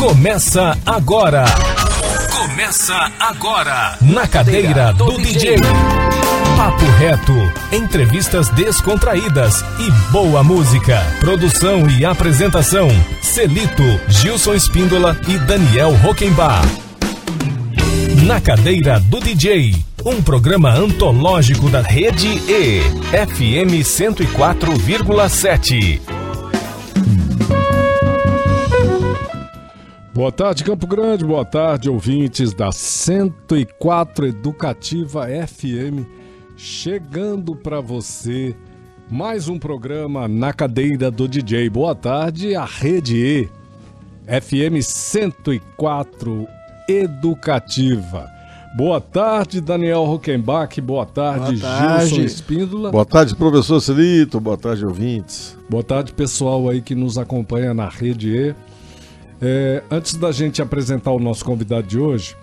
Começa agora. Começa agora. Na cadeira do DJ. Papo reto, entrevistas descontraídas e boa música. Produção e apresentação: Celito, Gilson Espíndola e Daniel Rockenbach. Na cadeira do DJ, um programa antológico da Rede E, FM 104,7. Boa tarde, Campo Grande. Boa tarde, ouvintes da 104 Educativa FM. Chegando para você mais um programa na cadeira do DJ. Boa tarde, a Rede E, FM 104 Educativa. Boa tarde, Daniel Huckenbach. Boa tarde, Boa tarde. Gilson Espíndola. Boa tarde, professor Celito. Boa tarde, ouvintes. Boa tarde, pessoal aí que nos acompanha na Rede E. É, antes da gente apresentar o nosso convidado de hoje,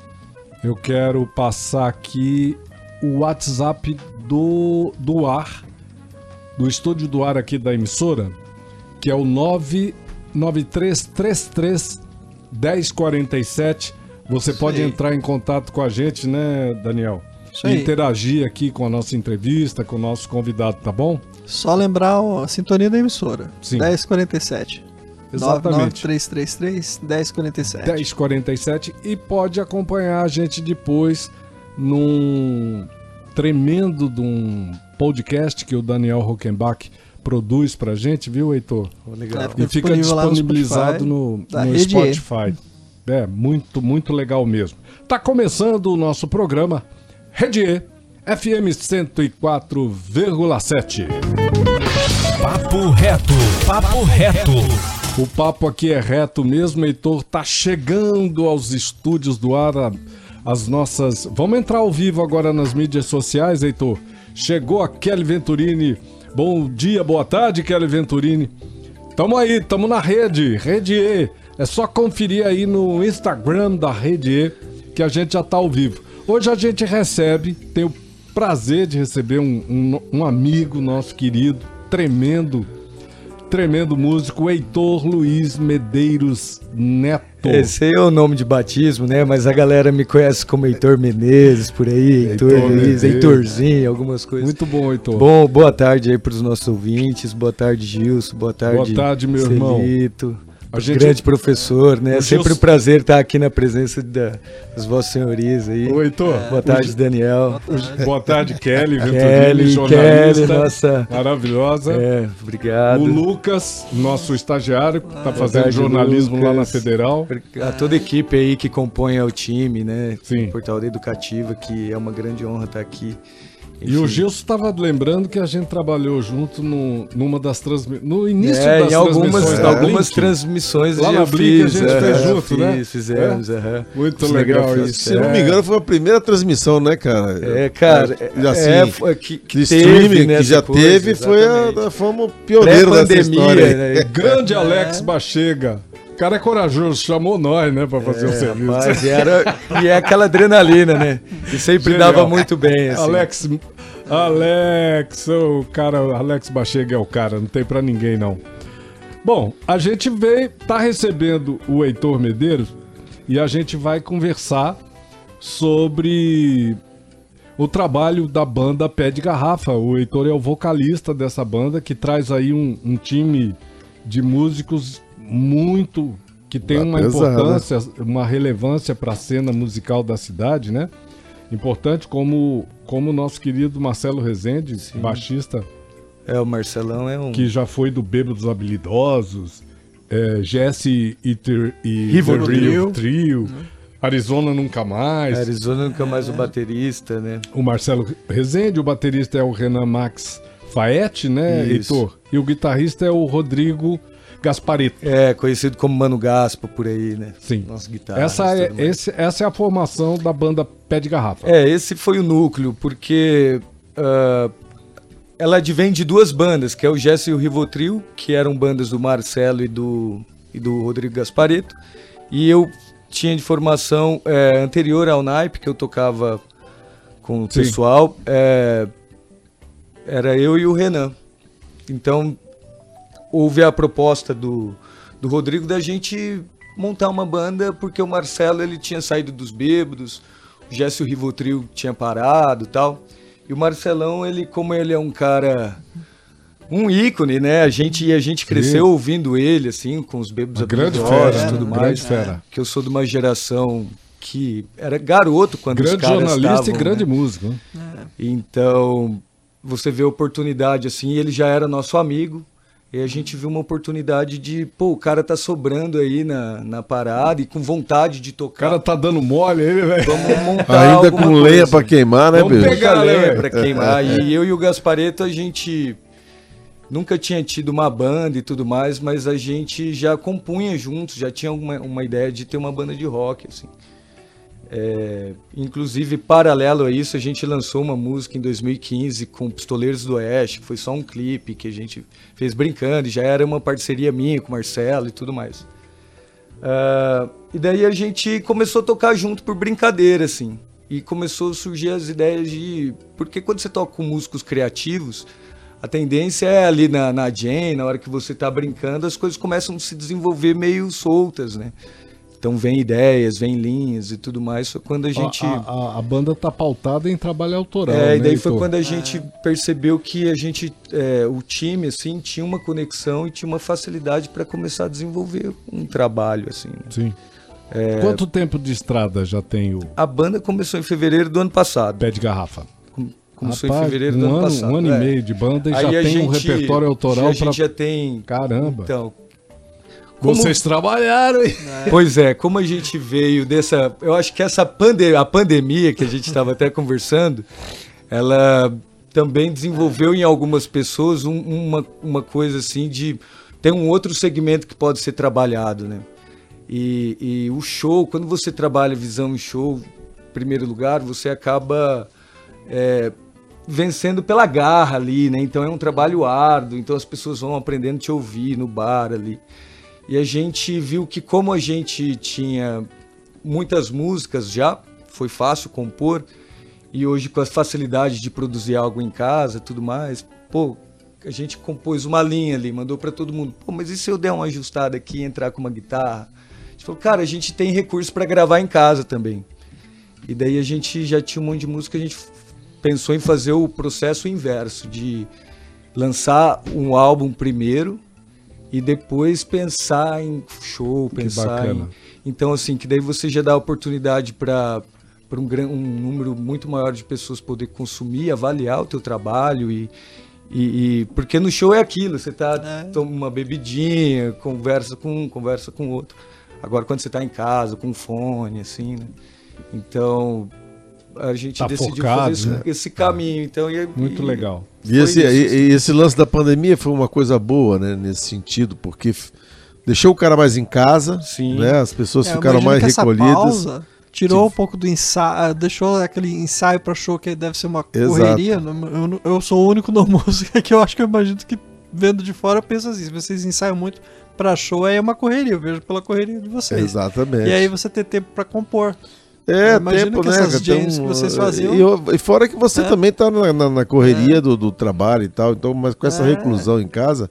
eu quero passar aqui o WhatsApp do, do ar, do estúdio do ar aqui da emissora, que é o 99333 1047. Você Isso pode aí. entrar em contato com a gente, né, Daniel? Isso aí. Interagir aqui com a nossa entrevista, com o nosso convidado, tá bom? Só lembrar a sintonia da emissora. Sim. 1047. Exatamente. 9333 1047. 1047 e pode acompanhar a gente depois num tremendo de um podcast que o Daniel Rockenbach produz pra gente, viu, Heitor? Legal. É, E fica lá no disponibilizado Spotify, no, no E. Spotify. É, muito, muito legal mesmo. Tá começando o nosso programa Rede E, FM 104,7. Papo reto, papo reto. O papo aqui é reto mesmo, Heitor. Tá chegando aos estúdios do ar as nossas. Vamos entrar ao vivo agora nas mídias sociais, Heitor. Chegou a Kelly Venturini. Bom dia, boa tarde, Kelly Venturini. Tamo aí, tamo na rede, Rede E. É só conferir aí no Instagram da Rede E que a gente já tá ao vivo. Hoje a gente recebe, tem o prazer de receber um, um- um amigo nosso querido, tremendo, tremendo músico, Heitor Luiz Medeiros Neto. Esse aí é o nome de batismo, né? Mas a galera me conhece como Heitor Menezes, por aí, Heitor, Heitor Luiz. Heitorzinho, algumas coisas. Muito bom, Heitor. Bom, boa tarde aí pros nossos ouvintes, boa tarde Gilson, boa tarde Boa tarde, meu irmão. A gente- grande professor, né? O É sempre Gilson- um prazer estar aqui na presença da- das vossas senhorias aí. Ô, Heitor. Boa tarde, Daniel. Boa tarde, Kelly Kelly, jornalista. Kelly, nossa. Maravilhosa. É, obrigado. O Lucas, nosso estagiário, que tá fazendo tarde, jornalismo lá na Lucas. Federal. A toda a equipe aí que compõe o time, né? Sim. Portal da Educativa, que é uma grande honra estar aqui. E o. Gilson estava lembrando que a gente trabalhou junto no, numa das transmissões. No início É, das em algumas, transmissões da algumas transmissões Lá na Blink a fiz, gente aham, fez junto, fiz, né? Fizemos, aham. Muito Os legal isso. Se eu não me É. engano, foi a primeira transmissão, né, cara? É, cara, é, já assim, é, foi que, que de teve streaming que já coisa, teve, foi a, da- fomos pioneiro dessa história. né? Grande Alex Bachega. O cara é corajoso, chamou nós, né, pra fazer o É, serviço. rapaz, e, era, e é aquela adrenalina, né? Que sempre Genial. dava muito bem, assim. Alex, Alex, o cara, Alex Bachega é o cara, não tem pra ninguém não. Bom, a gente veio, tá recebendo o Heitor Medeiros e a gente vai conversar sobre o trabalho da banda Pé de Garrafa. O Heitor é o vocalista dessa banda que traz aí um, um time de músicos muito que tem uma pesado, importância, uma relevância para a cena musical da cidade, né? Importante como como o nosso querido Marcelo Rezende, baixista, É, o Marcelão é um... que já foi do Bêbados Habilidosos, é, Jesse e, Ter- e River Real Trio. Trio, Arizona Nunca Mais, Arizona nunca mais o baterista, né? o Marcelo Rezende, o baterista é o Renan Max Faete, né, Isso. Heitor? E o guitarrista é o Rodrigo Gaspareto. É, conhecido como Mano Gaspa por aí, né? Sim. Nossa guitarra. Essa é, esse- essa é a formação da banda Pé de Garrafa. É, esse foi o núcleo, porque ah, ela advém de duas bandas, que é o Jesse e o Rivotril, que eram bandas do Marcelo e do, e do Rodrigo Gaspareto. E eu tinha de formação é, anterior ao naipe, que eu tocava com o Sim. pessoal, é, era eu e o Renan. Então, houve a proposta do, do Rodrigo da gente montar uma banda porque o Marcelo ele tinha saído dos bêbados, o Jéssico Rivotril tinha parado e tal. E o Marcelão, ele, como ele é um cara um ícone, né? A gente e a gente cresceu Sim. ouvindo ele assim, com os bebos grande fera, e tudo né? mais. Grande fera. Que eu sou de uma geração que era garoto quando os Grande caras jornalista estavam, e grande né? músico. né? Então, você vê a oportunidade assim, ele já era nosso amigo. E a gente viu uma oportunidade de, pô, o cara tá sobrando aí na, na parada e com vontade de O tocar. cara tá dando mole aí, velho. Vamos montar Ainda com coisa. lenha pra queimar, né, Vamos bicho? pegar- lenha pra queimar. E eu e o Gaspareto, a gente nunca tinha tido uma banda e tudo mais, mas a gente já compunha juntos, já tinha uma, uma ideia de ter uma banda de rock, assim. É, inclusive, paralelo a isso, a gente lançou uma música em 2015 com Pistoleiros do Oeste, foi só um clipe que a gente fez brincando, e já era uma parceria minha com o Marcelo e tudo mais. Ah, e daí a gente começou a tocar junto por brincadeira, assim. E começou a surgir as ideias de. Porque quando você toca com músicos criativos, a tendência é ali na, na na hora que você tá brincando, as coisas começam a se desenvolver meio soltas, né? Então vem ideias, vem linhas e tudo mais. Foi quando a gente. A, a- a banda tá pautada em trabalho autoral. É, e né, daí foi quando a gente percebeu que a gente, é, o time, assim, tinha uma conexão e tinha uma facilidade para começar a desenvolver um trabalho, assim. né? Sim. É. Quanto tempo de estrada já tem o A banda começou em fevereiro do ano passado. Pé de Garrafa? Com- Começou Rapaz, em fevereiro um do ano ano, passado. Um ano é. e meio de banda e Aí já a tem um gente- repertório autoral A pra... gente já tem. Caramba. Então. Como- Vocês trabalharam, hein? Pois é, como a gente veio dessa. Eu acho que essa pande a pandemia que a gente estava até conversando, ela também desenvolveu em algumas pessoas um- uma, uma coisa assim de. Tem um outro segmento que pode ser trabalhado, né? E, e o show, quando você trabalha visão em show, em primeiro lugar, você acaba é, vencendo pela garra ali, né? Então é um trabalho árduo, então as pessoas vão aprendendo a te ouvir no bar ali. E a gente viu que como a gente tinha muitas músicas já, foi fácil compor, e hoje com a facilidade de produzir algo em casa tudo mais, pô, a gente compôs uma linha ali, mandou para todo mundo, pô, mas e se eu der uma ajustada aqui entrar com uma guitarra? A gente falou, cara, a gente tem recurso para gravar em casa também. E daí a gente já tinha um monte de música, a gente pensou em fazer o processo inverso, de lançar um álbum primeiro e depois pensar em show, pensar em... Então, assim, que daí você já dá oportunidade para para um, um número muito maior de pessoas poder consumir, avaliar o teu trabalho e, e, e- porque no show é aquilo, você tá É. toma uma bebidinha, conversa com um, conversa com outro. Agora quando você tá em casa com fone assim, né? Então a gente Tá decidiu focado, fazer esse, né? esse caminho, então e- Muito e- legal. E esse, e- e esse lance da pandemia foi uma coisa boa, né, nesse sentido, porque deixou o cara mais em casa, Sim. né? As pessoas É, eu ficaram mais que essa recolhidas. pausa tirou um pouco do ensaio, deixou aquele ensaio pra show que deve ser uma Exato. correria. Eu, não- eu sou o único na música que eu acho que eu imagino que vendo de fora eu penso assim, se vocês ensaiam muito pra show aí é uma correria, eu vejo pela correria de vocês. Exatamente. E aí você ter tempo pra compor. É, Eu imagino tempo, que né? essas que vocês faziam- E, eu- e fora que você É. também tá na, na- na correria do, do trabalho e tal, então, mas com essa É. reclusão em casa,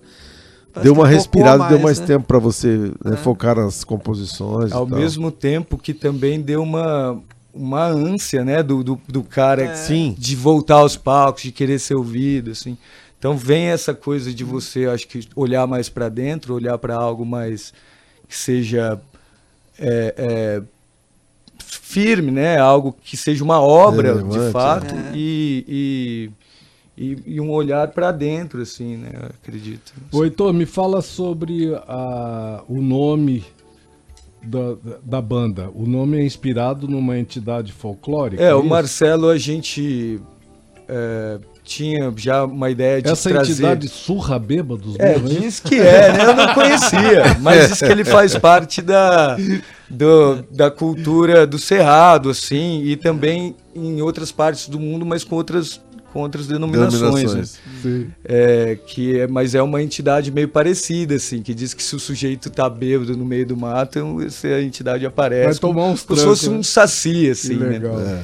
Parece deu uma respirada, deu mais né? tempo pra você né, É. focar nas composições. Ao e tal. mesmo tempo que também deu uma, uma ânsia, né, do, do, do cara É. Sim. de voltar aos palcos, de querer ser ouvido, assim. Então vem essa coisa de você, acho que olhar mais para dentro, olhar para algo mais que seja é, é, firme, né, algo que seja uma obra Relevante, de fato é. e, e, e, um olhar para dentro, assim, né, eu acredito. Ô, Heitor, me fala sobre a- o nome da, da- da banda. O nome é inspirado numa entidade folclórica? É, o isso? Marcelo, a gente é, tinha já uma ideia de Essa trazer... entidade surra bêbados É, mesmo, diz que é, né? Eu não conhecia, mas diz que ele faz parte da, do- da cultura do Cerrado, assim, e também em outras partes do mundo, mas com outras, com outras denominações. né? Denominações. Sim. É, que é, mas é uma entidade meio parecida, assim, que diz que se o sujeito tá bêbado no meio do mato, essa entidade aparece. Vai tomar uns como se fosse trancos, um né? saci, assim, Que né? legal. É.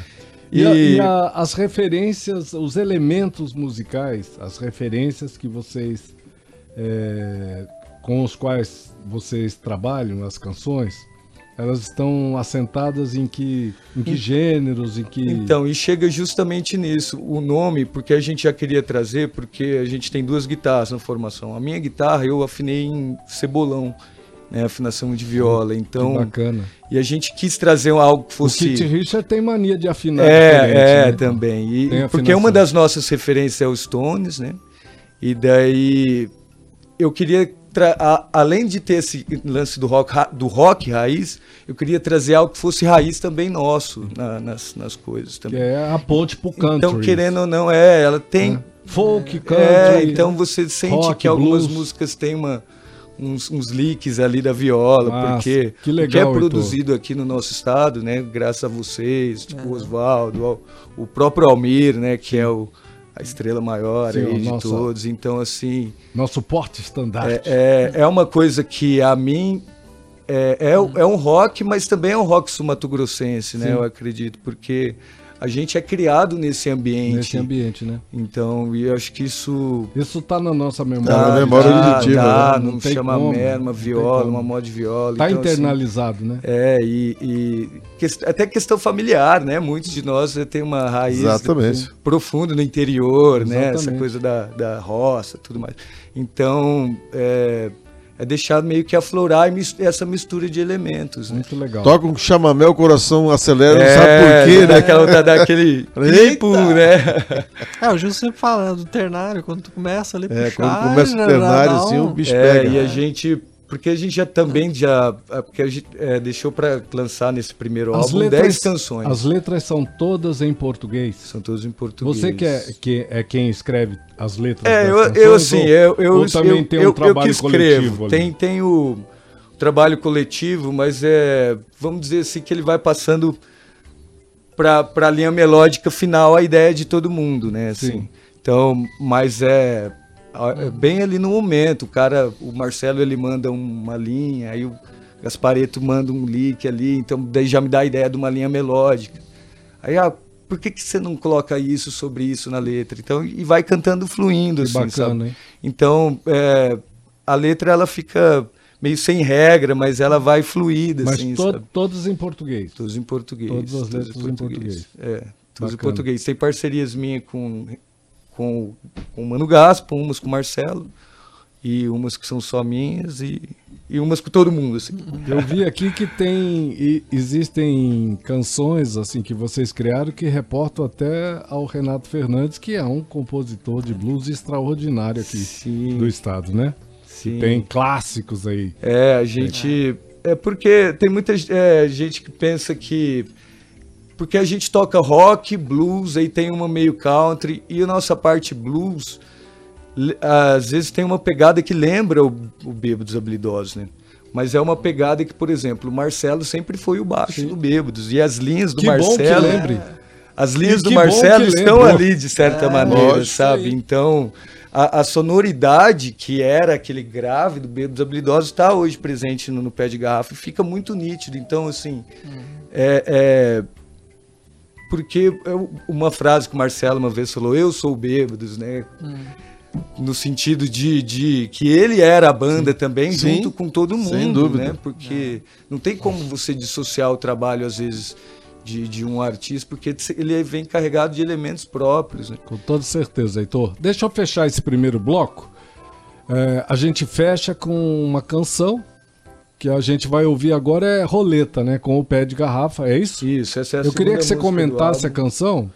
E, E- e a- as referências, os elementos musicais, as referências que vocês. é, com os quais vocês trabalham, as canções, Elas estão assentadas em que, em que gêneros, em que... Então, e chega justamente nisso, o nome, porque a gente já queria trazer, porque a gente tem duas guitarras na formação. A minha guitarra eu afinei em cebolão, né, afinação de viola, que então... bacana. E a gente quis trazer algo que O fosse... Kit Richard tem mania de afinar É, é, né? também. E- porque uma das nossas referências é o Stones, né? E daí eu queria, a- além de ter esse lance do rock, do rock raiz, eu queria trazer algo que fosse raiz também nosso na- nas, nas coisas Que também. é a ponte pro country. Então, querendo ou não, é, ela tem. Folk, country. É, então você sente rock, que algumas blues. músicas têm uma, uns, uns leaks ali da viola, Nossa, porque que o legal, que é produzido aqui no nosso estado, né, graças a vocês, tipo o Oswaldo, o próprio Almir, né, que é o, a estrela maior Sim, aí o de nosso- todos. Então, assim, Nosso porte estandarte. é, é, é uma coisa que a mim é, é, é um rock, mas também é um rock sumatogrossense, né, Sim. eu acredito, porque a gente é criado nesse ambiente. Nesse ambiente, né? Então, e eu acho que isso Isso tá na nossa memória. Tá na memória dá, auditiva, dá, né? não, Não tem chama como, merda, uma viola, uma moda de viola. Tá então, assim, internalizado, né? é, e, e até questão familiar, né? Muitos de nós tem uma raiz Exatamente. profunda no interior, né? Essa Exatamente. coisa da, da roça, tudo mais. Então, é, é deixar meio que aflorar essa mistura de elementos, né? Muito legal. Toca um chamamé, o coração acelera, não É, sabe por quê, né? Daquela, da- daquele tipo, né? É, o Gil sempre fala né, do ternário, quando tu começa ali É, puxar, quando começa o ternário, dá assim, o bicho É, pega. e a gente. Porque a gente já também já. é, Porque a gente é, deixou pra lançar nesse primeiro As álbum letras, 10 canções. as letras são todas em português. São todas em português. Você que é, que é quem escreve as letras É, eu, canções, eu assim, ou- eu, eu, ou também eu, tem um eu, eu trabalho que escrevo. coletivo ali? Tem, tem o trabalho coletivo, mas é. Vamos dizer assim, que ele vai passando pra, pra linha melódica final a ideia de todo mundo, né? Assim. Sim. Então, mas é bem ali no momento. O cara, o Marcelo, ele manda uma linha, aí o Gaspareto manda um lick ali, então daí já me dá a ideia de uma linha melódica. Aí, ah, por que, que você não coloca isso sobre isso na letra? Então, e vai cantando fluindo, Que assim, sabe? bacana, hein? Então, é, a letra ela fica meio sem regra, mas ela vai fluida, Mas assim, to- sabe? todos em português. Todos em português. Todas as todos letras em português. É, todos em Bacana. português. Tem parcerias minhas com, com, com o Mano Gaspo, umas com o Marcelo, e umas que são só minhas, e, e umas com todo mundo, assim. Eu vi aqui que tem existem canções assim que vocês criaram que reportam até ao Renato Fernandes, que é um compositor de blues extraordinário aqui Sim. do estado, né? Sim. Tem clássicos aí. É, a gente. É porque tem muita é, gente que pensa que. Porque a gente toca rock, blues, aí tem uma meio country, e a nossa parte blues, às vezes tem uma pegada que lembra o, o Bêbados Habilidosos, né? Mas é uma pegada que, por exemplo, o Marcelo sempre foi o baixo do Bêbados, e as linhas do Que bom que Marcelo. lembre. As linhas E do bom Marcelo estão ali, de certa maneira, lógico, sabe? aí. Então, a, a sonoridade que era aquele grave do Bêbados Habilidosos está hoje presente no, no pé de garrafa e fica muito nítido. Então, assim, é, é- Porque uma frase que o Marcelo uma vez falou, eu sou o Bêbados, né? No sentido de, de que ele era a banda também, Sim. junto com todo mundo, Sem dúvida. né? Porque não tem como você dissociar o trabalho, às vezes, de, de um artista, porque ele vem carregado de elementos próprios, né? Com toda certeza, Heitor. Deixa eu fechar esse primeiro bloco. É, a gente fecha com uma canção que a gente vai ouvir agora é Roleta, né? Com o pé de garrafa, é isso? Isso, essa é a Eu queria que você comentasse a canção,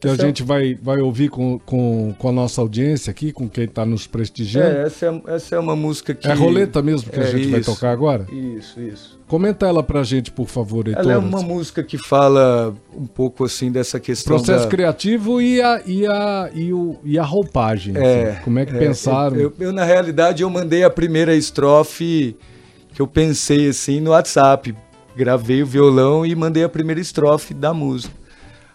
que a Essa é- gente vai, vai ouvir com, com, com a nossa audiência aqui, com quem está nos prestigiando. É, essa é, essa é uma música que... É, roleta mesmo que a É gente vai isso. tocar agora? Isso, isso. Comenta ela pra gente, por favor, Heitor. Ela é uma música que fala um pouco, assim, dessa questão Processo da... criativo e a, e a, e o, e a roupagem. É, assim. Como é que é, pensaram? Eu, eu, na realidade, eu mandei a primeira estrofe que eu pensei assim no WhatsApp. Gravei o violão e mandei a primeira estrofe da música.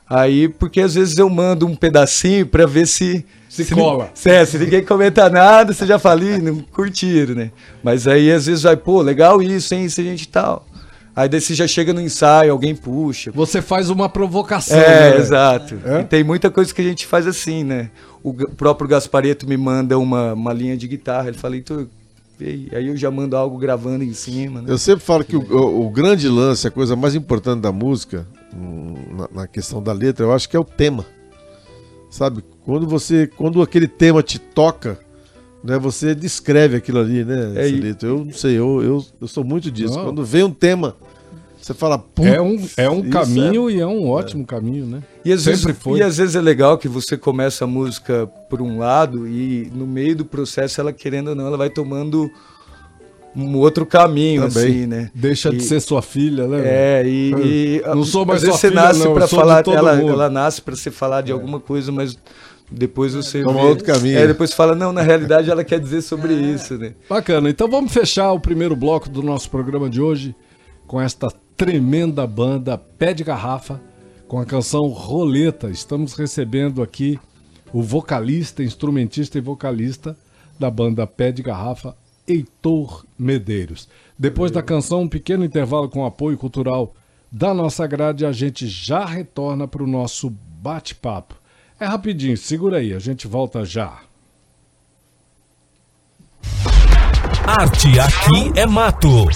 Aí, porque às vezes eu mando um pedacinho pra ver se. Se cola. Se, é, se ninguém comenta nada, você já fala, "Ih, não curtiram, né? Mas aí às vezes vai, pô, legal isso, hein, isso a gente tal. Aí daí você já chega no ensaio, alguém puxa. Você faz uma provocação. É, né? exato. É? E tem muita coisa que a gente faz assim, né? O próprio Gaspareto me manda uma, uma linha de guitarra. Ele fala, Heitor, vê. Aí eu já mando algo gravando em cima, né? Eu sempre falo que o, o- o grande lance, a coisa mais importante da música, hum, na, na questão da letra, eu acho que é o tema. Sabe? Quando você. Quando aquele tema te toca, né, você descreve aquilo ali, né, É, e-? Eu não sei, eu, eu, eu sou muito disso. Não. Quando vem um tema, você fala, É um, é um caminho e é um ótimo caminho, né? E às, Sempre vezes, foi. e às vezes é legal que você começa a música por um lado e no meio do processo ela querendo ou não, ela vai tomando um outro caminho, Também. assim, né? Deixa de E- ser sua filha, né? É, e, e Não sou mais às vezes sua você filha, nasce não, pra de falar, ela, mundo. ela nasce pra você falar de alguma coisa, mas depois você Toma vê- outro caminho. É, depois fala, não, na realidade ela quer dizer sobre isso, né? Bacana. Então vamos fechar o primeiro bloco do nosso programa de hoje com esta tremenda banda Pé de Garrafa, com a canção Roleta. Estamos recebendo aqui o vocalista, instrumentista e vocalista da banda Pé de Garrafa, Heitor Medeiros. Depois da canção, um pequeno intervalo com apoio cultural da nossa grade, a gente já retorna para o nosso bate-papo. É rapidinho, segura aí, a gente volta já. Arte aqui é mato.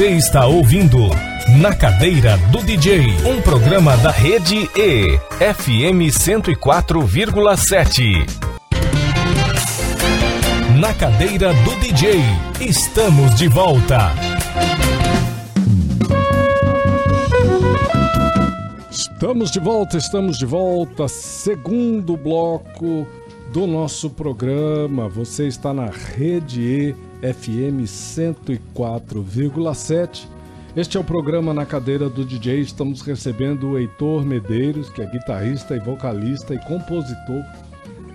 Você está ouvindo Na Cadeira do DJ, um programa da Rede E, FM 104,7. Na Cadeira do DJ, estamos de volta. Estamos de volta, estamos de volta. Segundo bloco do nosso programa. Você está na Rede E FM 104,7. Este é o programa Na Cadeira do DJ. Estamos recebendo o Heitor Medeiros, que é guitarrista e vocalista e compositor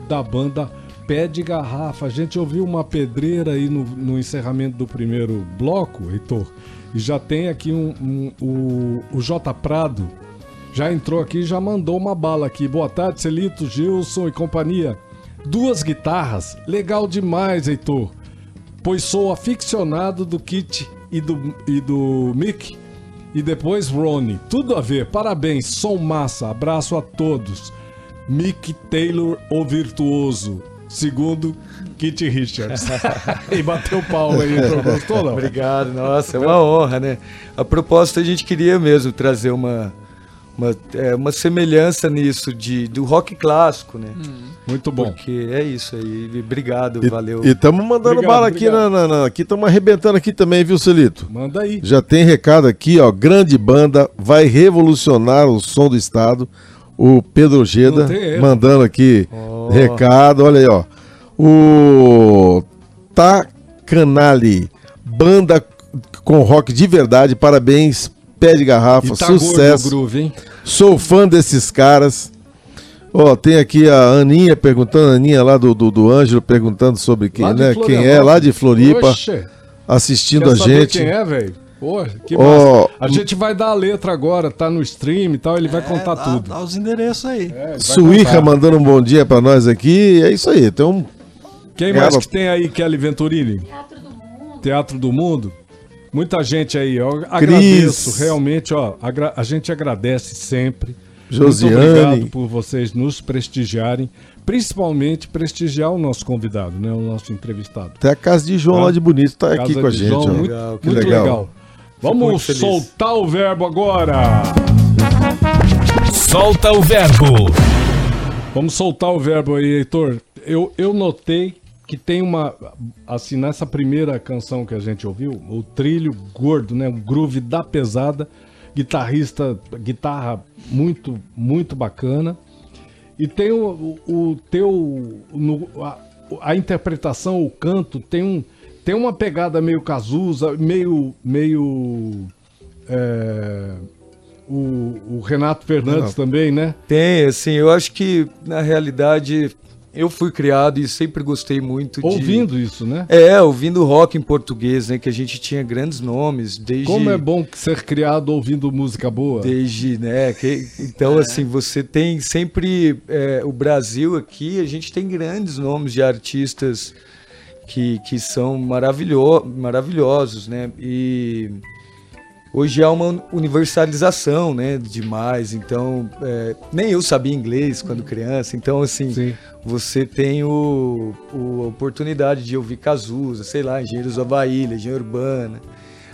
da banda Pé de Garrafa. A gente ouviu uma pedreira aí no, no encerramento do primeiro bloco, Heitor. E já tem aqui um, um- o, o J Prado. Já entrou aqui já mandou uma bala aqui. Boa tarde, Celito, Gilson e companhia. Duas guitarras. Legal demais, Heitor. Pois sou aficionado do Kit e do, e do Mick. E depois Ronnie. Tudo a ver. Parabéns. Som massa. Abraço a todos. Mick Taylor, o virtuoso. Segundo, Kit Richards. e bateu pau aí, Heitor. Gostou, não? Obrigado, nossa, é uma honra, né? A propósito, a gente queria mesmo trazer uma, uma, é, uma semelhança nisso de, do rock clássico, né? Muito bom. Porque é isso aí. Obrigado, E- valeu. E estamos mandando Obrigado, bala aqui, na, na- na- aqui estamos arrebentando aqui também, viu, Celito? Manda aí. Já tem recado aqui, ó. Grande banda, vai revolucionar o som do estado. O Pedro Ojeda erro. mandando aqui Ó. recado. Olha aí, ó. O Tacanali, banda com rock de verdade. Parabéns, pé de garrafa, E tá sucesso. groove, hein? Sou fã desses caras. Ó, tem aqui a Aninha perguntando, a Aninha lá do, do, do Ângelo perguntando sobre quem, né? Quem é, lá de Floripa, Oxe, assistindo quer a gente. quem é, velho? Pô, que massa. A gente vai dar a letra agora, tá no stream e tal, ele vai contar É, dá, tudo. Dá os endereços aí. É, Suíca contar. mandando um bom dia pra nós aqui. É isso aí. Tem um. Quem mais Ela- que tem aí, Kelly Venturini? Teatro do Mundo. Teatro do Mundo? Muita gente aí, ó. Agradeço, realmente, ó. a gente agradece sempre. Muito Josiane. obrigado por vocês nos prestigiarem, principalmente prestigiar o nosso convidado, né? O nosso entrevistado. Até a casa de João Tá. lá de Bonito tá aqui com a gente. João, ó. muito Legal, que muito legal. legal. muito Vamos soltar o verbo agora. Solta o verbo. Vamos soltar o verbo aí, Heitor. Eu, eu notei que tem uma. Assim, nessa primeira canção que a gente ouviu, o trilho gordo, né? O groove da pesada. Guitarrista, guitarra muito, muito bacana. E tem o, o, o teu. no- a, a interpretação, o canto, tem, um, tem uma pegada meio Cazuza, meio. meio. é, o, o Renato Fernandes Renato. também, né? Tem, assim, eu acho que na realidade eu fui criado e sempre gostei muito de. Ouvindo isso, né? É, ouvindo rock em português, né? Que a gente tinha grandes nomes, desde. Como é bom ser criado ouvindo música boa. Desde, né? que- então, assim, você tem sempre. é, o Brasil aqui, a gente tem grandes nomes de artistas que, que são maravilho, maravilhosos, né? E hoje há uma universalização, né? Demais. Então, é, nem eu sabia inglês quando criança. Então, assim, Sim. você tem o, o- a oportunidade de ouvir Cazuza, sei lá, Engenheiros do Havaí, Legião Urbana.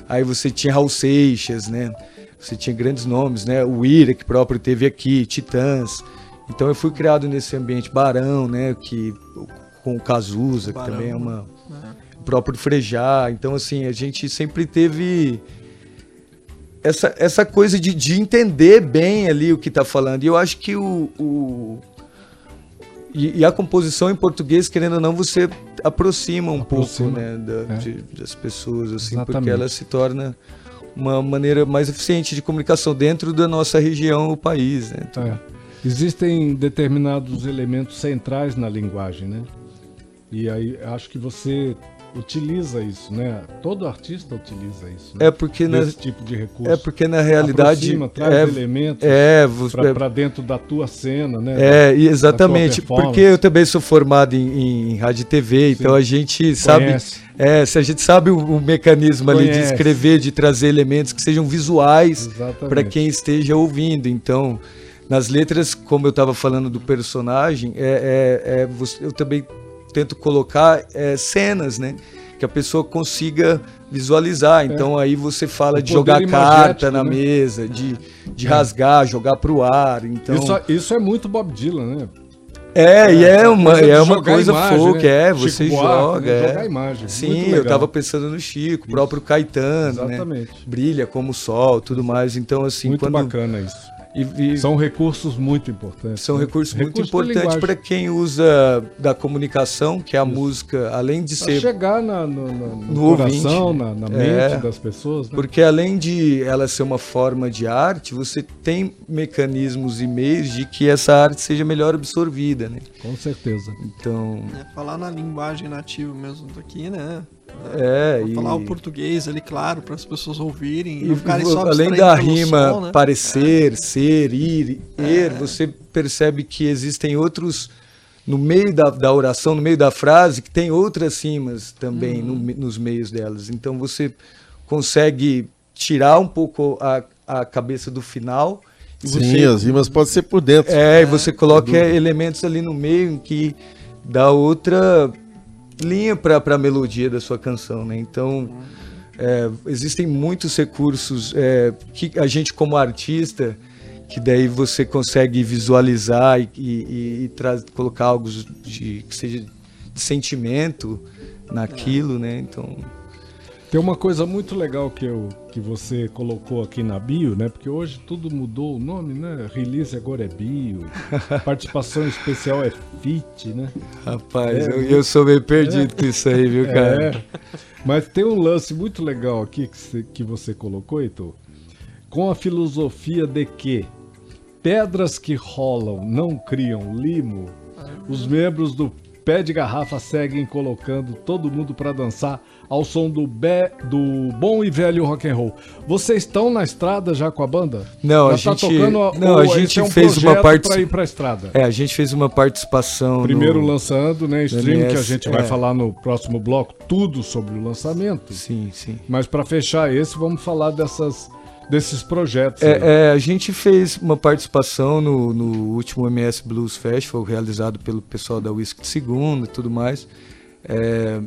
Aí você tinha Raul Seixas, né? Você tinha grandes nomes, né? O Ira, que próprio teve aqui, Titãs. Então eu fui criado nesse ambiente Barão, né? Que, com o Cazuza, que Barão, também é uma... O próprio Frejá. Então, assim, a gente sempre teve essa, essa coisa de, de entender bem ali o que tá falando. E eu acho que o. o- e, e a composição em português, querendo ou não, você aproxima um Aproxima, pouco né, da- é. de- das pessoas, assim, Exatamente. porque ela se torna uma maneira mais eficiente de comunicação dentro da nossa região, o país. Né? Então, É. Existem determinados elementos centrais na linguagem, né? E aí acho que você utiliza isso, né? Todo artista utiliza isso. Né? É porque na, Esse tipo de recurso. é porque na realidade Aproxima, traz é, elementos é, pra dentro da tua cena, né? É, exatamente, porque eu também sou formado em, em rádio e TV, então a gente sabe, Conhece. é, se a gente sabe o, o mecanismo ali de Conhece. escrever, de trazer elementos que sejam visuais para quem esteja ouvindo. Então, nas letras, como eu estava falando do personagem, é, é- é eu também tento colocar é, cenas, né? que a pessoa consiga visualizar. Então aí você fala O de jogar carta na né? mesa, de, de rasgar, jogar pro ar. Então Isso, isso é muito Bob Dylan, né? é, e é uma, coisa de é uma coisa imagem, folk, né? é, Chico você Buarque, joga. né? é. Jogar imagem, muito Sim, eu tava pensando no Chico, o próprio Caetano, né? Exatamente. Brilha como o sol, tudo mais. Então, assim, muito quando. bacana isso. E, e São recursos muito importantes. são né? recursos muito importantes para quem usa da comunicação, que é a música, além de Pra ser chegar na- no, no- no No coração, ouvinte. na, na É. mente das pessoas. Né? Porque além de ela ser uma forma de arte, você tem mecanismos e meios de que essa arte seja melhor absorvida, né? Com certeza. Então, É, falar na linguagem nativa mesmo daqui, né? É, e, Falar o português ali, claro, para as pessoas ouvirem. e ficarem só além da rima som, né? parecer, ser, ir, er, você percebe que existem outros no meio da, da oração, no meio da frase, que tem outras rimas também no me- nos meios delas. Então você consegue tirar um pouco a, a cabeça do final e Sim, você as rimas podem ser por dentro. É, e você coloca elementos ali no meio que dá outra linha para a melodia da sua canção, né? Então, é, existem muitos recursos é, que a gente como artista, que daí você consegue visualizar e, e, e traz- colocar algo de, que seja de sentimento naquilo, né? Então, Tem uma coisa muito legal que, eu, que você colocou aqui na bio, né? Porque hoje tudo mudou o nome, né? Release agora é bio. Participação especial é fit, né? rapaz, É, eu, eu sou meio perdido com isso aí, viu, cara? É. Mas tem um lance muito legal aqui que você, que você colocou, Heitor. Com a filosofia de que pedras que rolam não criam limo, os membros do Pé de Garrafa seguem colocando todo mundo para dançar ao som do, be- do bom e velho rock and roll. Vocês estão na estrada já com a banda? Não, já a tá gente- tocando não, a gente é um fez uma partici- para ir para estrada. É, a gente fez uma participação Primeiro no... lançando, né, stream, que a gente vai é. falar no próximo bloco tudo sobre o lançamento. Sim, sim. Mas para fechar esse, vamos falar dessas, desses projetos. É, é, a gente fez uma participação no, no último MS Blues Festival, realizado pelo pessoal da Whisky de Segunda e tudo mais. É,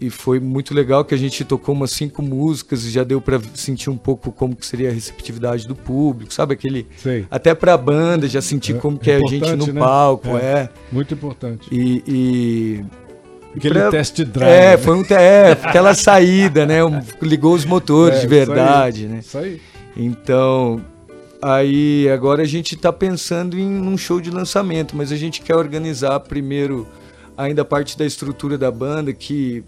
e foi muito legal que a gente tocou umas cinco músicas e já deu para sentir um pouco como que seria a receptividade do público, sabe? Aquele. Sei. Até pra banda, já sentir É, como que é a gente no né? palco, É. é. Muito importante. E. e- Aquele pra- test drive. É, né? foi um, é, aquela saída, né? Um- ligou os motores É, de isso aí, verdade, né? Isso aí. Então, aí agora a gente está pensando em um show de lançamento, mas a gente quer organizar primeiro ainda a parte da estrutura da banda, que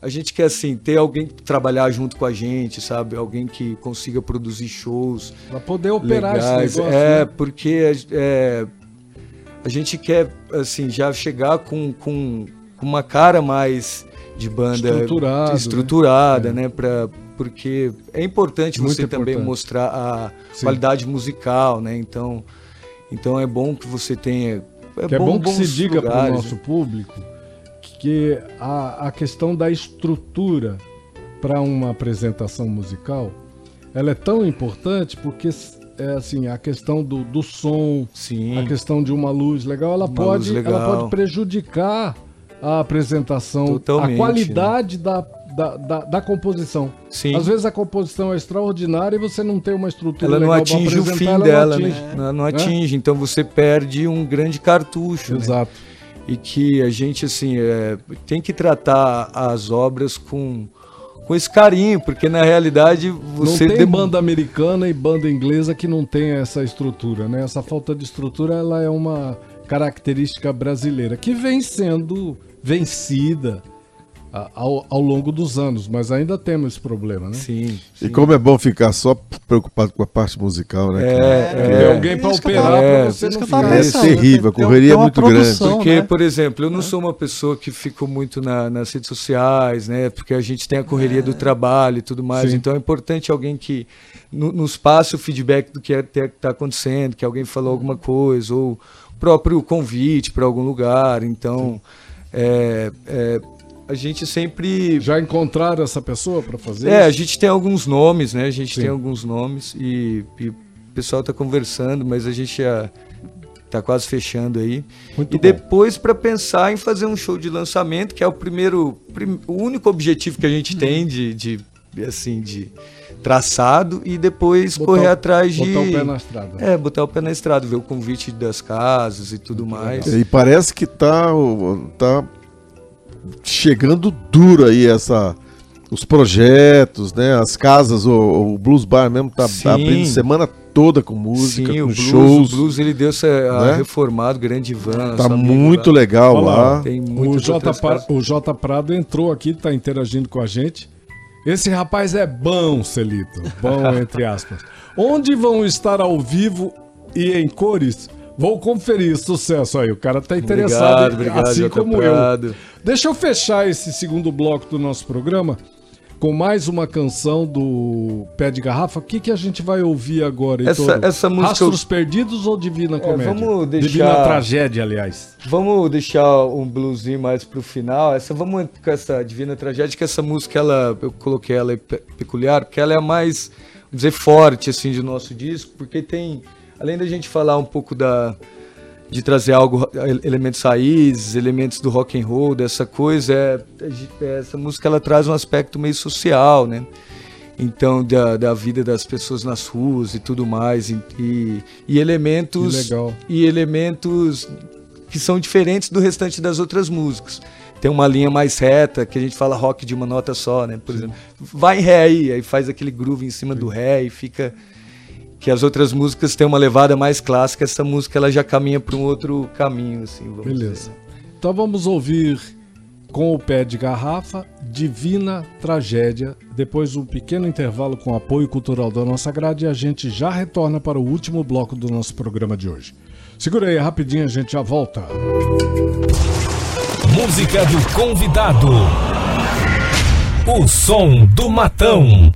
a gente quer assim ter alguém que trabalhar junto com a gente, sabe? Alguém que consiga produzir shows Pra poder operar legais. esse negócio. é, né? porque é, a gente quer assim já chegar com, com, com uma cara mais de banda Estruturado, né? estruturada, É. né? Pra, porque é importante Muito você também importante. mostrar a Sim. qualidade musical, né? Então, então é bom que você tenha é que é bom que se diga para o nosso né? público que a, a questão da estrutura para uma apresentação musical ela é tão importante porque é assim a questão do, do som Sim. a questão de uma luz legal ela Uma pode legal. ela pode prejudicar a apresentação Totalmente, né? a qualidade da, da, da, da composição Sim. às vezes a composição é extraordinária e você não tem uma estrutura ela não atinge o fim ela não dela, atinge. né? Ela não atinge, então você perde um grande cartucho, né? E que a gente assim é, tem que tratar as obras com, com esse carinho, porque na realidade você não tem dem- banda americana e banda inglesa que não tem essa estrutura, né? Essa falta de estrutura ela é uma característica brasileira que vem sendo vencida ao, ao longo dos anos, mas ainda temos esse problema, né? Sim. E como é bom ficar só preocupado com a parte musical, né? É, Tem é. alguém isso eu operar é, pra você isso não ficar. É pensando, terrível, a correria é muito grande. Porque, né? por exemplo, eu não sou uma pessoa que fico muito na- nas redes sociais, né? Porque a gente tem a correria do trabalho e tudo mais. Sim. Então é importante alguém que no- nos passe o feedback do que está acontecendo, que alguém falou alguma coisa, ou o próprio convite para algum lugar. Então, é, é, a gente sempre. Já encontraram essa pessoa para fazer É, a isso? gente tem alguns nomes, né? A gente Sim. tem alguns nomes e, e o pessoal está conversando, mas a gente já tá quase fechando aí. Muito e bom. depois para pensar em fazer um show de lançamento, que é o primeiro, prim- o único objetivo que a gente tem de, de assim de traçado e depois Botar correr atrás de botar o pé na estrada. É, botar o pé na estrada, ver o convite das casas e tudo mais. E parece que tá, tá chegando duro aí essa os projetos, né? As casas, o, o Blues Bar mesmo tá Sim. abrindo semana toda com música, Sim, com o blues, shows. o blues ele deu essa né? reformado, grande van. Tá muito lá. legal Olha lá. Tem O J, Pra- o J Prado entrou aqui, tá interagindo com a gente. Esse rapaz é bom, Celito. Bom, entre aspas. Onde vão estar ao vivo e em cores? Vou conferir. Sucesso aí. O cara tá interessado, Obrigado, obrigado, assim como eu. Deixa eu fechar esse segundo bloco do nosso programa com mais uma canção do Pé de Garrafa. O que, que a gente vai ouvir agora, Essa- Heitor? essa música Rastros Perdidos ou Divina Comédia? vamos deixar- Divina Tragédia, aliás. Vamos deixar um bluesinho mais pro final. Essa vamos com essa Divina Tragédia, que essa música ela eu coloquei ela é pe- peculiar, porque ela é a mais, vamos dizer, forte assim do nosso disco, porque tem além da gente falar um pouco da de trazer algo elementos raízes, elementos do rock and roll, dessa coisa, é, é- essa música ela traz um aspecto meio social, né? Então, da, da vida das pessoas nas ruas e tudo mais, e, e, e elementos e elementos que são diferentes do restante das outras músicas. Tem uma linha mais reta, que a gente fala rock de uma nota só, né? Por exemplo, vai em ré aí, aí faz aquele groove em cima do ré e fica que as outras músicas têm uma levada mais clássica, essa música ela já caminha para um outro caminho assim, vamos Beleza. dizer. Então vamos ouvir com o pé de garrafa Divina Tragédia. Depois um pequeno intervalo com apoio cultural da nossa grade e a gente já retorna para o último bloco do nosso programa de hoje. Segura aí rapidinho, a gente já volta. Música do convidado. O som do matão.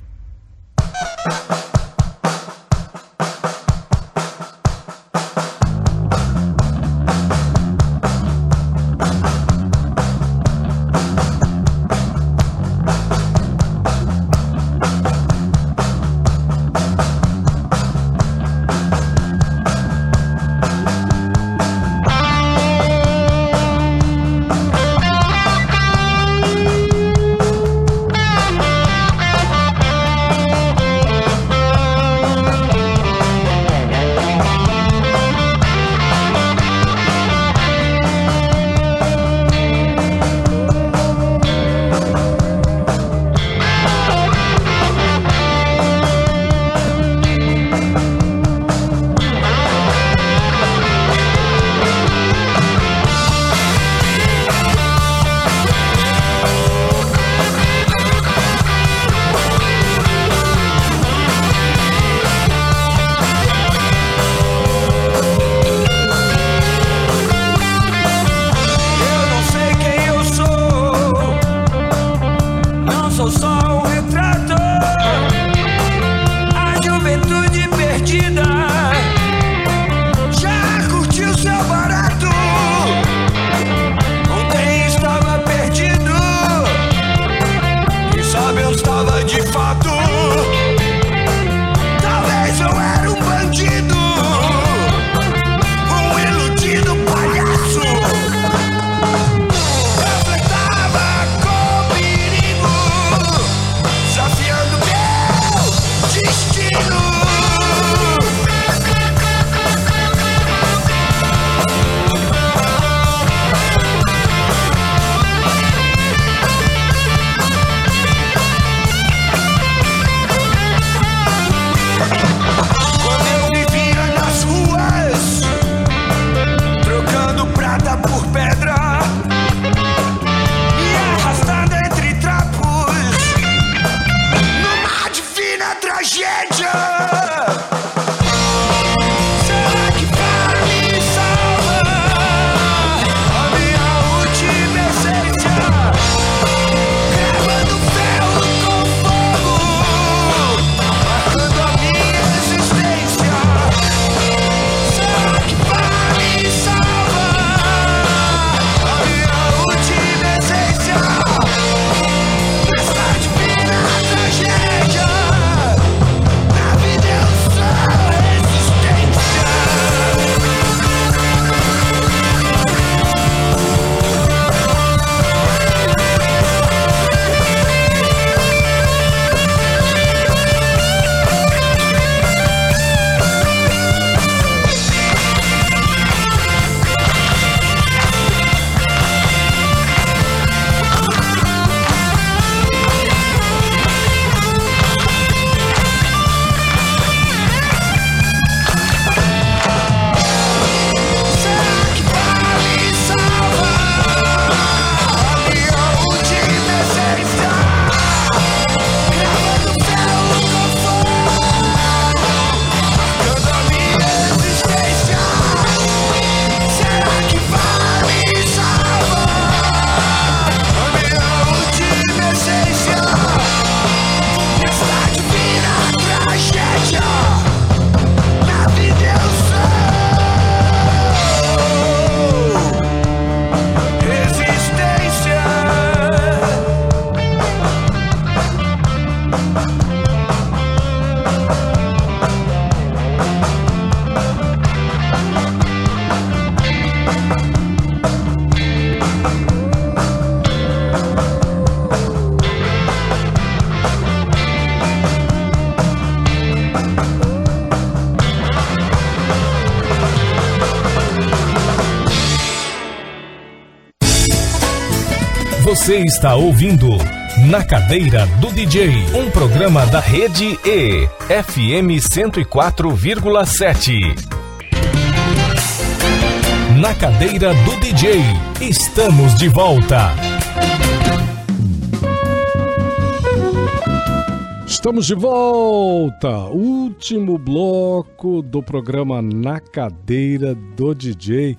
Está ouvindo Na Cadeira do DJ, um programa da Rede E, FM 104,7. Na Cadeira do DJ, estamos de volta. Estamos de volta! Último bloco do programa Na Cadeira do DJ.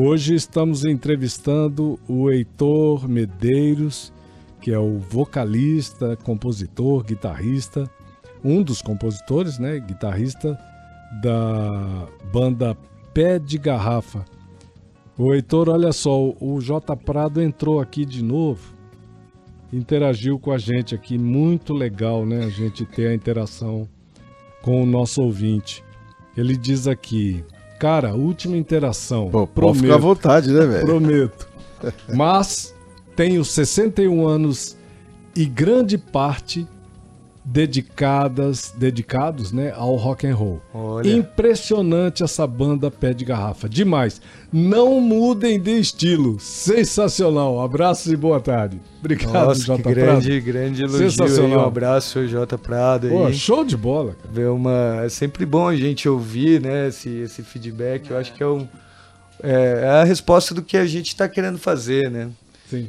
Hoje estamos entrevistando o Heitor Medeiros, que é o vocalista, compositor, guitarrista, um dos compositores, né? Guitarrista da banda Pé de Garrafa. O Heitor, olha só, o J Prado entrou aqui de novo interagiu com a gente aqui. Muito legal, né? A gente ter a interação com o nosso ouvinte. Ele diz aqui, cara, última interação. Pô, pode ficar à vontade, né, velho? Prometo. Mas tenho 61 anos e grande parte dedicadas, dedicados, né, ao rock and roll. Olha. Impressionante essa banda Pé de Garrafa, demais. Não mudem de estilo, sensacional. Abraços e boa tarde. Obrigado, Nossa, J. que grande, grande elogio aí. Sensacional. Um abraço, J. Prado. Pô, aí. show de bola, cara. Ver uma... É sempre bom a gente ouvir né, esse, esse feedback. Eu acho que é, um, é, é a resposta do que a gente está querendo fazer, né? Sim.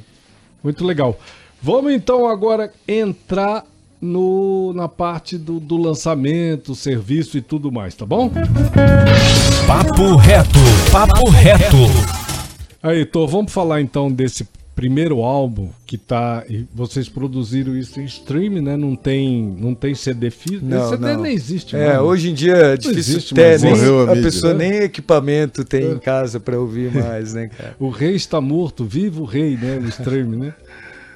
Muito legal. Vamos então agora entrar no, na parte do, do lançamento, serviço e tudo mais, tá bom? Papo reto, papo reto. Aí, Heitor, vamos falar então desse primeiro álbum que tá. e Vocês produziram isso em stream, né? Não tem, não tem CD físico. Não, CD não. nem existe, É, mano. hoje em dia é difícil existe ter, nem, Morreu a a mídia, pessoa né? nem equipamento tem É. em casa para ouvir mais, né, cara? O rei está morto, viva o rei, né? O stream, né?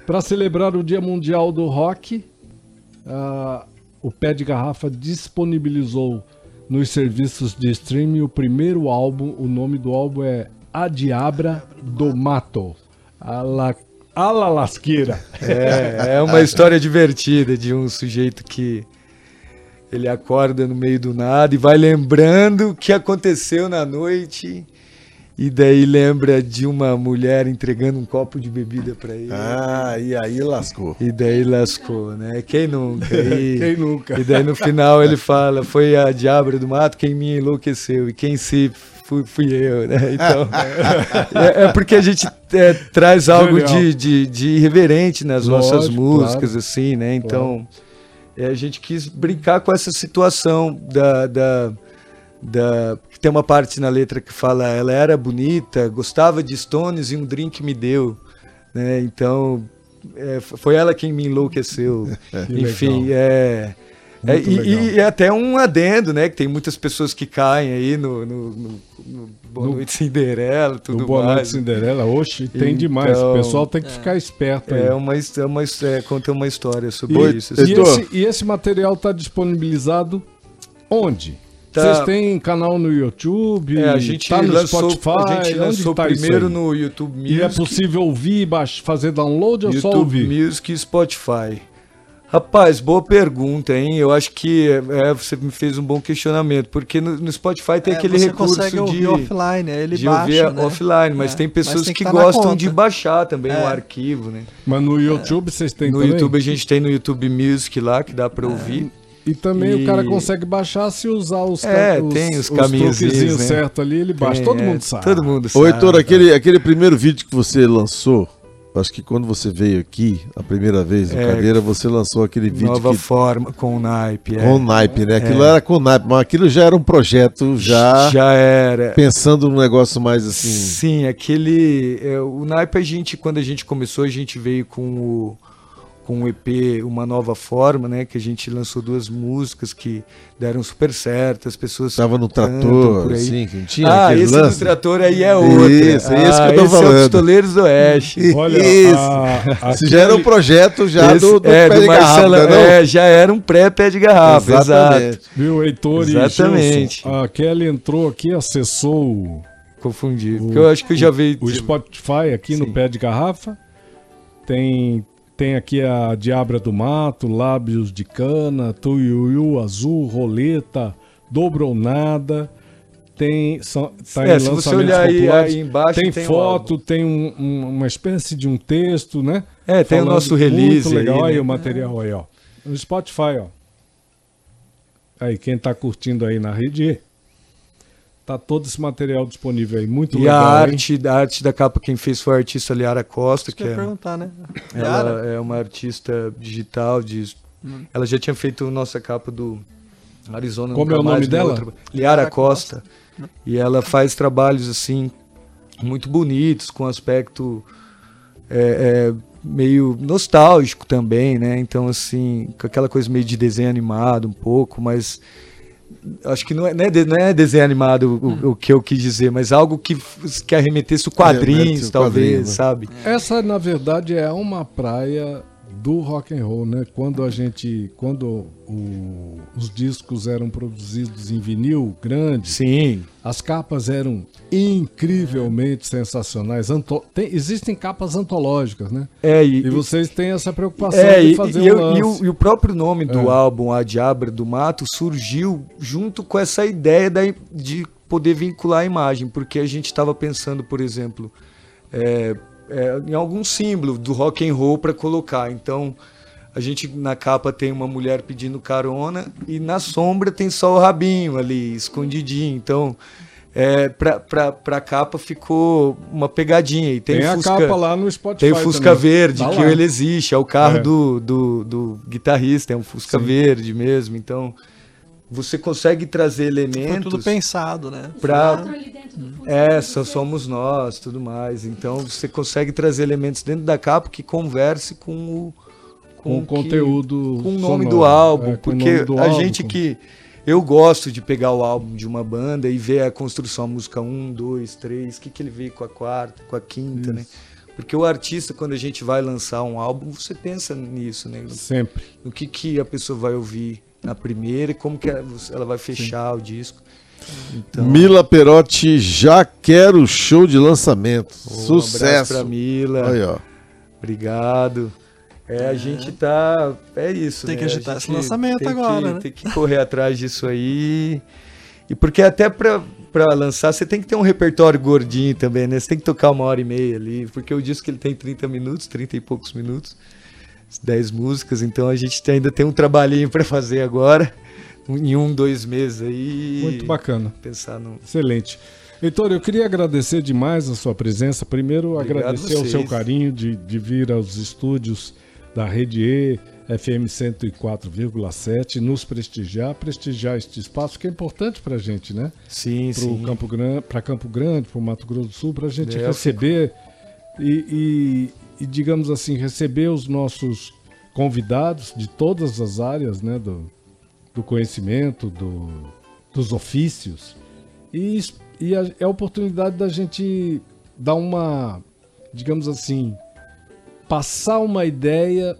Para celebrar o Dia Mundial do Rock, ah, o Pé de Garrafa disponibilizou nos serviços de streaming o primeiro álbum. O nome do álbum é A Diabra do Mato. A la, a la lasqueira. É, é uma história divertida de um sujeito que ele acorda no meio do nada e vai lembrando o que aconteceu na noite. E daí lembra de uma mulher entregando um copo de bebida pra ele. Ah, e aí lascou. E daí lascou, né? Quem nunca? E, Quem nunca? E daí no final ele fala: Foi a diabra do mato quem me enlouqueceu. E quem se fui, fui eu, né? Então. é, é porque a gente é, traz algo de, de, de irreverente nas nossas Lógico, músicas, claro. assim, né? Então. é, a gente quis brincar com essa situação da. da da, tem uma parte na letra que fala ela era bonita, gostava de Stones e um drink me deu, né? Então é, foi ela quem me enlouqueceu. Enfim, é, é, Muito e, legal. e é até um adendo, né? Que tem muitas pessoas que caem aí no, no, no- no Boa No- Noite Cinderela, Do tudo Boa Noite mais. Cinderela, oxe, tem Então, demais. O pessoal tem que ficar esperto aí. É uma, é uma, é, conta uma história sobre E, isso. e assim. Heitor. esse, e esse material está disponibilizado onde? Tá. Vocês têm canal no YouTube? É, a gente tá no lançou, Spotify? a gente lançou tá primeiro no YouTube Music. E é possível ouvir, fazer download ou só YouTube ouvir? Music e Spotify. Rapaz, boa pergunta, hein? Eu acho que é, você me fez um bom questionamento, porque no, no Spotify tem É, aquele você recurso consegue de, ouvir offline, aí ele de baixa, ouvir né? offline, mas É, tem pessoas mas tem que, que tá gostam de baixar também É. o arquivo, né? Mas no YouTube vocês têm no também? YouTube a gente tem no YouTube Music lá que dá É. pra ouvir. E também E- o cara consegue baixar se usar os, É, os, tem os os né? certo ali, ele baixa. Tem, Todo é, mundo sabe. Todo mundo Ô, sabe. Heitor, aquele, aquele primeiro vídeo que você lançou, acho que quando você veio aqui, a primeira vez no É, Cadeira, você lançou aquele vídeo Nova que, forma, com o naipe. é. com naipe, né? Aquilo era com naipe, mas aquilo já era um projeto já, Já era. pensando num negócio mais assim. Sim, aquele. é, o naipe, a gente, quando a gente começou, a gente veio com o, com o EP Uma Nova Forma, né? Que a gente lançou duas músicas que deram super certo, as pessoas Tava no trator, por aí. assim, que não tinha ah, esse lance? do trator aí é outro. Isso, é esse que eu tô esse é o falando. Pistoleiros do Oeste. Olha, Isso. a, a Esse já era um projeto já Esse- do, do é, pé do de garrafa, Marcelo, não? é, já era um pré-pé de garrafa, Exatamente. exato. Viu, Heitor Exatamente. e Gilson? A Kelly entrou aqui, acessou o, Confundi. O- Porque eu acho que eu já vi. o Spotify aqui no Sim. pé de garrafa. Tem, tem aqui a Diabra do Mato, Lábios de Cana, Tuiuiu Azul, Roleta, Dobro ou Nada. Tem, são, tá É, em se você olhar aí, aí embaixo, tem, tem um foto, tem um- um- uma espécie de um texto, né? É, tem o Falando nosso release. Muito legal aí, aí, né? o material aí, ó. No Spotify, ó. Aí, quem tá curtindo aí na rede, tá todo esse material disponível aí. Muito E legal, a hein? arte, a arte da capa, quem fez foi a artista Liara Costa, Isso que que é, perguntar, né? Ela é uma artista digital. De, Ela já tinha feito nossa capa do Arizona. Como é o Mais, nome uma dela? outra- Liara Liara Costa. E ela faz trabalhos assim muito bonitos, com aspecto é, é, meio nostálgico também, né? Então, assim, com aquela coisa meio de desenho animado um pouco, mas acho que não é, não é, não é desenho animado o, o que eu quis dizer, mas algo que, que arremetesse o quadrinhos, o talvez, quadrinho, né? sabe? Essa, na verdade, é uma praia do rock and roll, né? Quando a gente, quando o- os discos eram produzidos em vinil grande, Sim, as capas eram incrivelmente sensacionais. Anto- tem- existem capas antológicas, né? é, e, E vocês têm essa preocupação É, de fazer e um eu- e o, e o próprio nome do É. álbum, A Diabra do Mato, surgiu junto com essa ideia da- de poder vincular a imagem, porque a gente estava pensando, por exemplo, é, é, em algum símbolo do rock and roll para colocar. Então, a gente na capa tem uma mulher pedindo carona e na sombra tem só o rabinho ali, escondidinho. Então, é, pra, pra, pra capa ficou uma pegadinha. E tem, Tem, o a Fusca- capa lá no Spotify. tem o Fusca também. Verde, Tá que lá. ele existe, é o carro É. do, do, do guitarrista, é um Fusca Sim. Verde mesmo. Então, você consegue trazer Foi elementos tudo pensado, né? pra. Fundo. É, só somos nós, tudo mais. Então, você consegue trazer elementos dentro da capa que converse com o. Com o que- conteúdo. com o nome sonoro. do álbum, É, o porque do a álbum, gente que eu gosto de pegar o álbum de uma banda e ver a construção, a música 1, 2, 3, o que, que ele veio com a quarta, com a quinta, né? Porque o artista, quando a gente vai lançar um álbum, você pensa nisso, né? Sempre. no que, que a pessoa vai ouvir na primeira e como que ela ela vai fechar o disco. Então, Mila Perotti já quer o show de lançamento. um abraço Sucesso. pra Mila. Aí, ó. Obrigado. É, a gente tá. É isso. Tem que né? A agitar esse lançamento tem agora, que, né? Tem que correr atrás disso aí. E porque até pra, pra lançar, você tem que ter um repertório gordinho também, né? Você tem que tocar uma hora e meia ali. Porque o disco ele tem 30 minutos, 30 e poucos minutos. 10 músicas, então a gente ainda tem um trabalhinho pra fazer agora. Em um, dois meses aí. Muito bacana. Pensar no. Excelente. Heitor, eu queria agradecer demais a sua presença. Primeiro, Obrigado agradecer o seu carinho de, de vir aos estúdios da Rede E, FM 104,7, nos prestigiar, prestigiar este espaço que é importante para a gente, né? Sim, Para sim. Campo Grande, para Campo Grande, para o Mato Grosso do Sul, para a gente É, receber e, e- e, digamos assim, receber os nossos convidados de todas as áreas, né? Do, do conhecimento, do, dos ofícios. E, e a, é a oportunidade da gente dar uma, digamos assim, passar uma ideia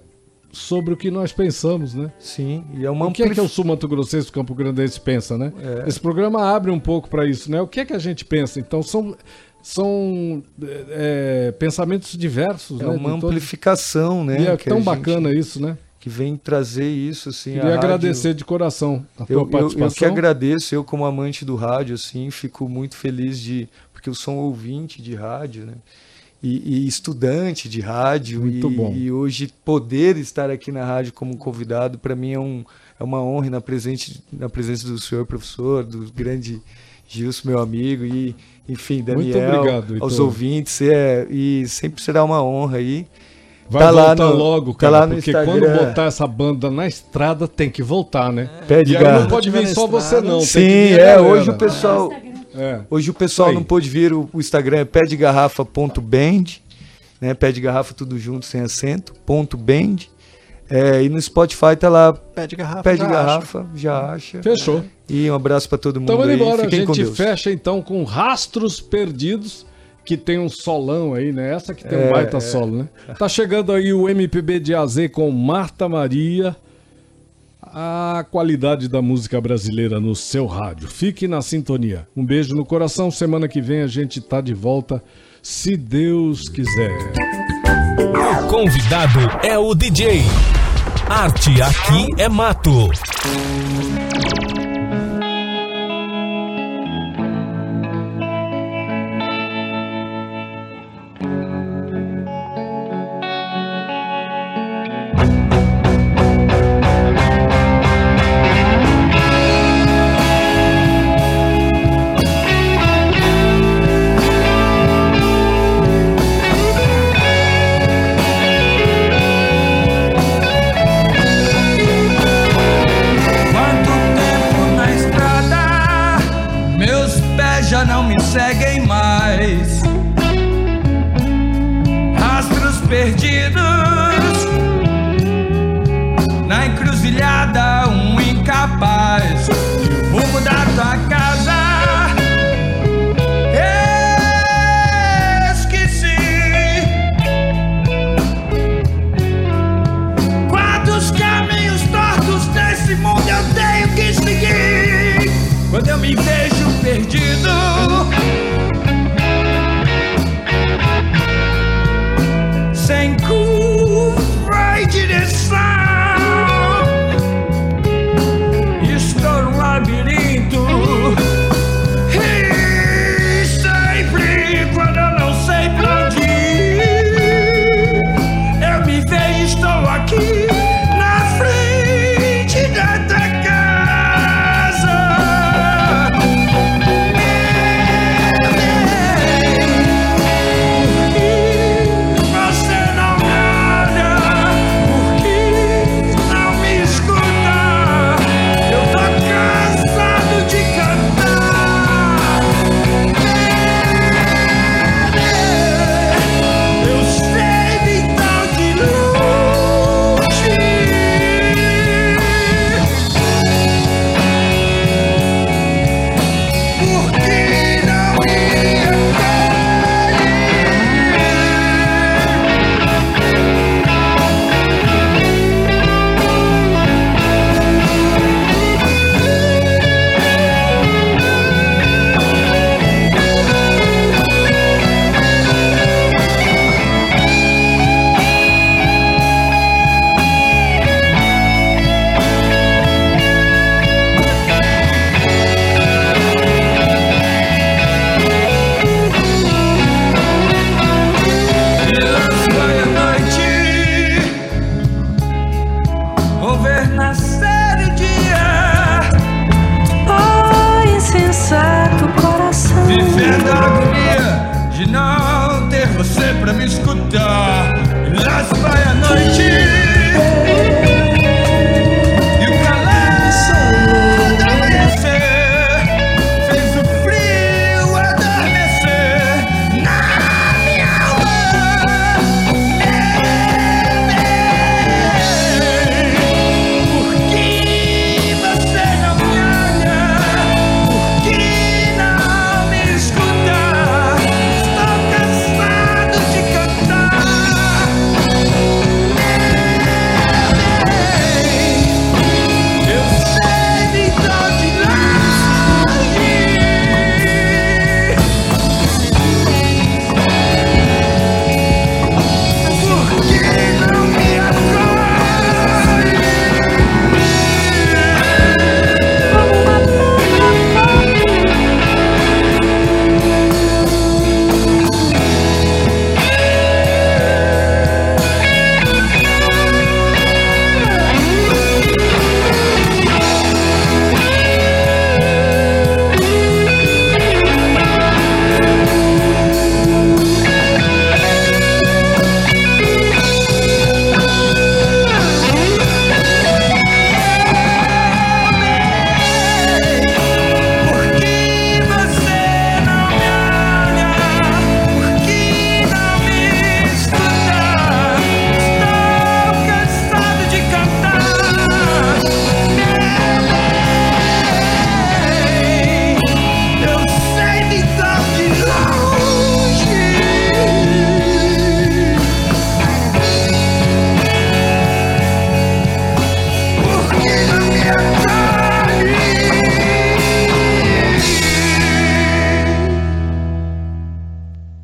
sobre o que nós pensamos, né? Sim, e é uma o que é que o sul Mato Grossense, o Campo Grandense pensa, né? É. Esse programa abre um pouco para isso, né? O que é que a gente pensa? Então são são é, pensamentos diversos, É né? uma de todos. amplificação, né? E é tão gente- bacana isso, né? Que vem trazer isso, assim. Queria a rádio- agradecer de coração a tua Eu, eu, eu participação. que agradeço, eu como amante do rádio, assim, fico muito feliz de. Porque eu sou um ouvinte de rádio, né? E, e estudante de rádio. Muito e, bom. e hoje poder estar aqui na rádio como convidado, para mim é, um, é uma honra na, presente, na presença do senhor professor, do grande Gilson, meu amigo, e, enfim, Daniel, obrigado, aos ouvintes. É, e sempre será uma honra aí. Vai Tá lá voltar no- logo, tá cara, lá no porque Instagram. quando botar essa banda na estrada tem que voltar, né? Pé de E aí não pode vir só você não. tem Sim, que vir a é, galera. hoje o pessoal. É. Hoje o pessoal não pôde vir, o, o Instagram é pé de garrafa.band, né? Pé de garrafa tudo junto, sem acento, ponto band. É, e no Spotify tá lá, Pede garrafa. pede já garrafa, já acha. Fechou. E um abraço pra todo mundo Então aí. indo embora, a Fiquem com gente Deus. fecha então com Rastros Perdidos, que tem um solão aí, né? Essa que tem um É, baita é. solo, né? Tá chegando aí o MPB de AZ com Marta Maria. A qualidade da música brasileira no seu rádio. Fique na sintonia. Um beijo no coração. Semana que vem a gente tá de volta, se Deus quiser. O convidado é o DJ. Arte aqui é mato.